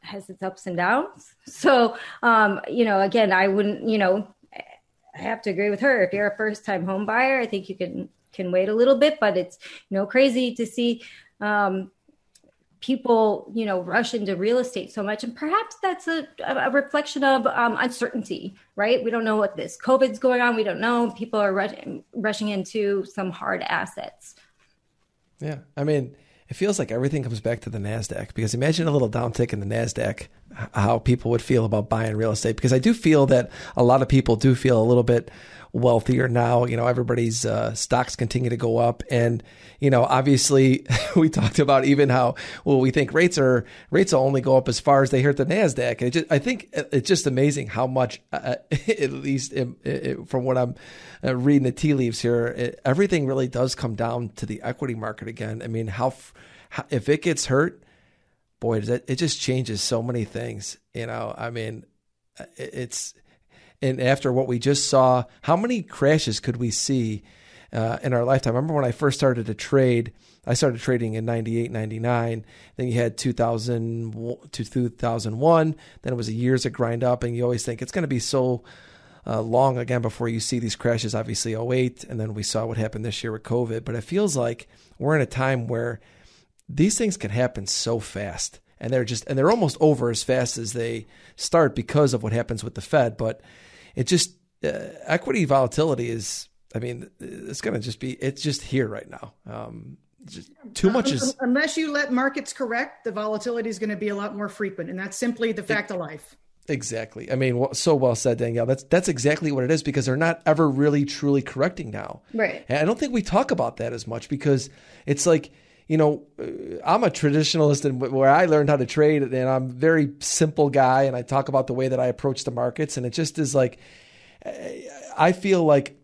has its ups and downs. So, um, you know, again, I wouldn't, you know, I have to agree with her. If you're a first time home buyer, I think you can can wait a little bit, but it's you know crazy to see um, people, you know, rush into real estate so much. And perhaps that's a, a reflection of um, uncertainty, right? We don't know what this COVID's going on. We don't know. People are rushing, rushing into some hard assets. Yeah. I mean, it feels like everything comes back to the NASDAQ because imagine a little downtick in the NASDAQ, how people would feel about buying real estate. Because I do feel that a lot of people do feel a little bit wealthier now. You know, everybody's uh, stocks continue to go up, and you know, obviously, we talked about even how well we think rates are rates will only go up as far as they hurt the Nasdaq. And just, I think it's just amazing how much, uh, at least it, it, from what I'm uh, reading the tea leaves here, it, everything really does come down to the equity market again. I mean, how, how if it gets hurt, boy, does it, it just changes so many things. You know, I mean, it's and after what we just saw, how many crashes could we see uh, in our lifetime? I remember when I first started to trade, I started trading in 98, 99. Then you had 2000 to 2001. Then it was years of grind up, and you always think it's going to be so uh, long again before you see these crashes. Obviously, 08, and then we saw what happened this year with COVID. But it feels like we're in a time where these things can happen so fast, and they're just and they're almost over as fast as they start because of what happens with the Fed. But it just uh, equity volatility is. I mean, it's going to just be. It's just here right now. Um, just too much is unless you let markets correct, the volatility is going to be a lot more frequent, and that's simply the fact it, of life. Exactly. I mean, so well said, Danielle. That's that's exactly what it is because they're not ever really truly correcting now. Right. And I don't think we talk about that as much because it's like you know, uh, I'm a traditionalist and where I learned how to trade, and I'm a very simple guy, and I talk about the way that I approach the markets, and it just is like, I feel like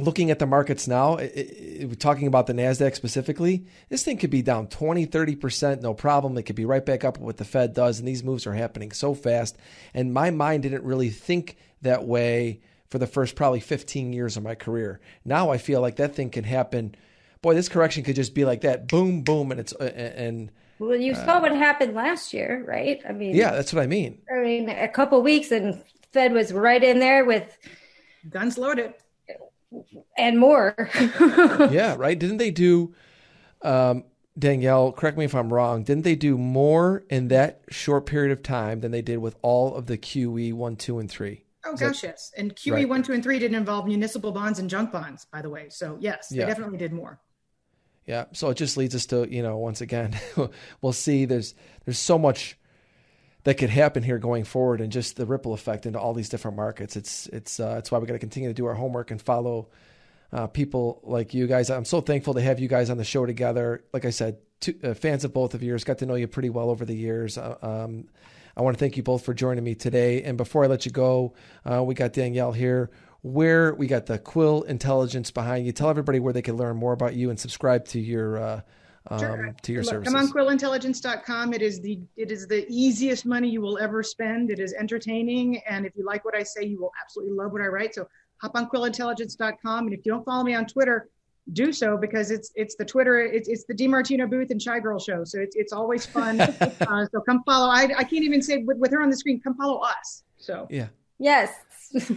looking at the markets now, it, it, talking about the NASDAQ specifically, this thing could be down 20, 30%, no problem. It could be right back up what the Fed does. And these moves are happening so fast. And my mind didn't really think that way for the first probably 15 years of my career. Now I feel like that thing can happen. Boy, this correction could just be like that boom, boom. And it's, uh, and, well, you saw uh, what happened last year, right? I mean, yeah, that's what I mean. I mean, a couple weeks and Fed was right in there with guns loaded and more. yeah, right. Didn't they do, um, Danielle? Correct me if I'm wrong. Didn't they do more in that short period of time than they did with all of the QE one, two, and three? Oh Is gosh, that, yes. And QE right. one, two, and three didn't involve municipal bonds and junk bonds, by the way. So yes, they definitely did more. Yeah. So it just leads us to you know once again, we'll see. There's there's so much that could happen here going forward, and just the ripple effect into all these different markets. It's it's uh, it's why we got to continue to do our homework and follow uh, people like you guys. I'm so thankful to have you guys on the show together. Like I said, two, uh, fans of both of yours. Got to know you pretty well over the years. Uh, um, I want to thank you both for joining me today. And before I let you go, uh, we got Danielle here. Where we got the Quill Intelligence behind you. Tell everybody where they can learn more about you and subscribe to your uh, um, sure. to your Look, services. Come on quillintelligence.com. It is the it is the easiest money you will ever spend. It is entertaining, and if you like what I say, you will absolutely love what I write. So hop on quillintelligence.com, and if you don't follow me on Twitter, do so because it's it's the Twitter it's it's the DiMartino Booth and Shy Girl show. So it's it's always fun. uh, so come follow. I I can't even say with, with her on the screen. Come follow us. So yeah. Yes.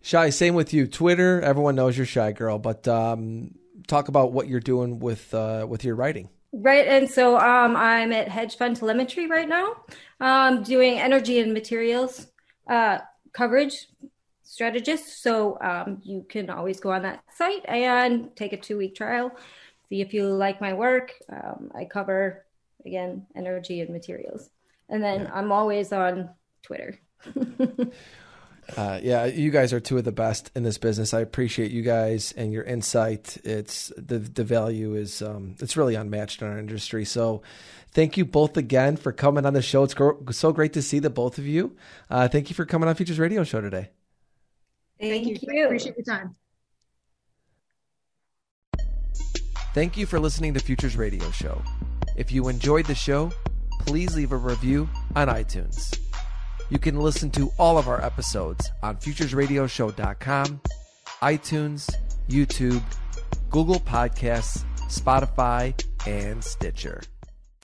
Shy, same with you. Twitter, everyone knows you're Shy Girl, but um, talk about what you're doing with uh, with your writing. Right, and so um, I'm at Hedge Fund Telemetry right now, um, doing energy and materials uh, coverage strategist. So um, you can always go on that site and take a two week trial, see if you like my work. Um, I cover again energy and materials, and then yeah. I'm always on Twitter. Uh, yeah, you guys are two of the best in this business. I appreciate you guys and your insight. It's the the value is um, it's really unmatched in our industry. So, thank you both again for coming on the show. It's so great to see the both of you. Uh, thank you for coming on Futures Radio Show today. Thank, thank you. you. Appreciate your time. Thank you for listening to Futures Radio Show. If you enjoyed the show, please leave a review on iTunes. You can listen to all of our episodes on futuresradioshow.com, iTunes, YouTube, Google Podcasts, Spotify, and Stitcher.